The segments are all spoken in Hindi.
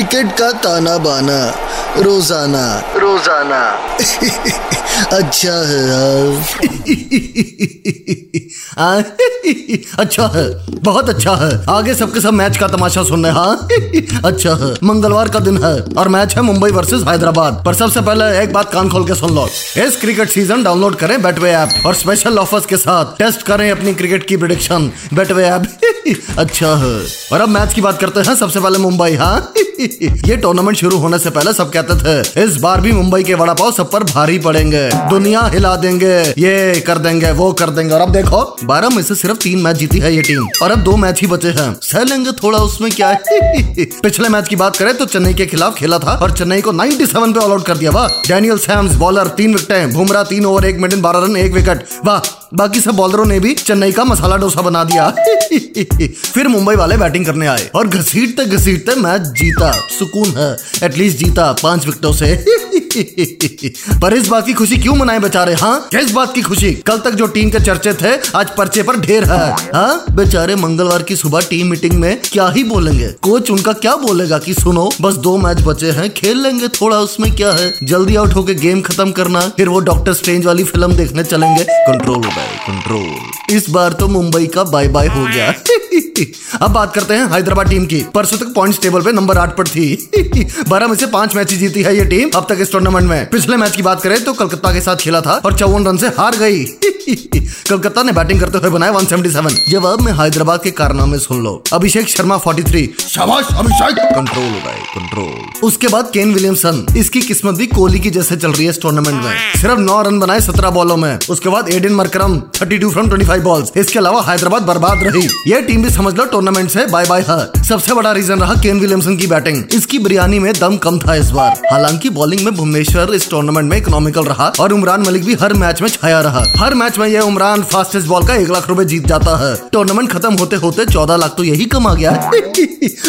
क्रिकेट का ताना बाना। रोज़ाना। रोज़ाना। अच्छा है यार। अच्छा है। बहुत अच्छा है। आगे सबके सब मैच का तमाशा सुन रहे हैं हाँ? अच्छा है। मंगलवार का दिन है और मैच है मुंबई वर्सेस हैदराबाद। पर सबसे पहले एक बात कान खोल के सुन लो। इस क्रिकेट सीज़न डाउनलोड करें बेटवे ऐप और स्पेशल ऑफर्स के साथ टेस्ट करें अपनी क्रिकेट की प्रिडिक्शन बेटवे ऐप। अच्छा है। और अब मैच की बात करते हैं सबसे पहले मुंबई हाँ। ये टूर्नामेंट शुरू होने से पहले सब कहते थे, इस बार भी मुंबई के वड़ा पाव सब पर भारी पड़ेंगे। दुनिया हिला देंगे, ये कर देंगे, वो कर देंगे। और अब देखो, बारह में से सिर्फ़ तीन मैच जीती है ये टीम और अब दो मैच ही बचे हैं। सह लेंगे थोड़ा उसमें क्या है? पिछले मैच की बात करें तो चेन्नई के खिलाफ खेला था और चेन्नई को 97 पे ऑल आउट कर दिया। वाह डैनियल सैम्स बॉलर तीन विकेटें, बुमराह, तीन ओवर एक मिनट, बारह रन, एक विकेट वाह बाकी सब बॉलरों ने भी चेन्नई का मसाला डोसा बना दिया। फिर मुंबई वाले बैटिंग करने आए और घसीटते घसीटते मैच जीता। सुकून है एटलीस्ट जीता पाँच विकेटों से। पर इस बात की खुशी क्यों मनाए बेचारे हाँ? किस बात की खुशी? कल तक जो टीम के चर्चे थे, आज पर्चे पर ढेर है। हाँ? बेचारे, मंगलवार की सुबह टीम मीटिंग में क्या ही बोलेंगे? कोच उनका क्या बोलेगा कि सुनो, बस दो मैच बचे हैं, खेल लेंगे, थोड़ा उसमें क्या है? जल्दी आउट होके गेम खत्म करना, फिर वो डॉक्टर स्ट्रेंज वाली फ़िल्म देखने चलेंगे। Control control. इस बार तो मुंबई का बाय बाय हो गया। अब बात करते हैं हैदराबाद टीम की। परसों तक पॉइंट्स टेबल पे नंबर आठ पर थी। बारह में से पाँच मैच जीती है ये टीम अब तक इस टूर्नामेंट में पिछले मैच की बात करें तो कलकत्ता के साथ खेला था और चौवन रन से हार गई। कलकत्ता ने बैटिंग करते हुए बनाया 177 जवाब में हैदराबाद के कारनामे सुन लो। अभिषेक शर्मा 43 शाबाश अभिषेक। कंट्रोल हो गए कंट्रोल उसके बाद केन विलियमसन इसकी किस्मत भी कोहली की जैसे चल रही है इस टूर्नामेंट में। सिर्फ़ नौ रन बनाए सत्रह बॉलों में। उसके बाद एडन मरकरम 32 फ्रॉम 25 बॉल्स इसके अलावा हैदराबाद बर्बाद रही। ये टीम भी समझ लो टूर्नामेंट से बाय बाय है। सबसे बड़ा रीजन रहा केन विलियमसन की बैटिंग इसकी बिरयानी में दम कम था इस बार। हालाँकि बॉलिंग में भुवनेश्वर इस टूर्नामेंट में इकोनॉमिकल रहा और उमरान मलिक भी हर मैच में छाया रहा। हर मैच में ये उमरान फास्टेस्ट बॉल का एक लाख रुपए जीत जाता है। टूर्नामेंट खत्म होते होते चौदह लाख तो यही कमा गया है।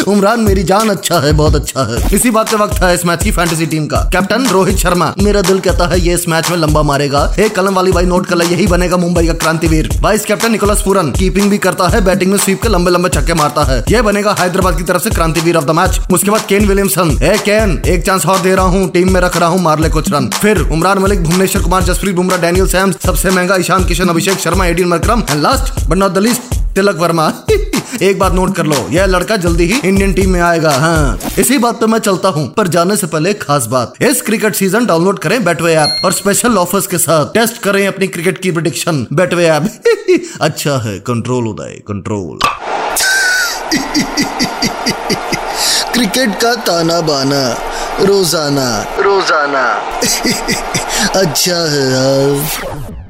उमरान, मेरी जान अच्छा है, बहुत अच्छा है। इसी बात का वक्त है इस मैच की फैंटेसी टीम का। कैप्टन रोहित शर्मा, मेरा दिल कहता है ये इस मैच में लंबा मारेगा। एक कलम वाली भाई नोट कर ले, यही बनेगा मुंबई का क्रांतिवीर। Vice captain Nicholas Pooran keeping भी करता है बैटिंग में स्वीप के लंबे लंबे छक्के मारता है। यह बनेगा हैदराबाद की तरफ़ से क्रांतिवीर ऑफ़ द मैच उसके बाद केन विलियमसन ए केन एक चांस और दे रहा हूँ टीम में रख रहा हूँ, मार ले कुछ रन फिर उमरान मलिक, भुवनेश्वर कुमार, जसप्रीत बुमराह डैनियल सैम्स सबसे महँगा Ishan Kishan Abhishek Sharma Aiden Markram and last but not the least Tilak Varma. एक बात नोट कर लो यह लड़का जल्दी ही इंडियन टीम में आएगा हाँ। इसी बात पे मैं चलता हूँ पर जाने से पहले खास बात। इस क्रिकेट सीज़न डाउनलोड करें बेटवे ऐप और स्पेशल ऑफर्स के साथ। टेस्ट करें अपनी क्रिकेट की प्रिडिक्शन बेटवे ऐप अच्छा है कंट्रोल उदय कंट्रोल क्रिकेट का ताना बाना रोज़ाना। रोज़ाना। अच्छा है यार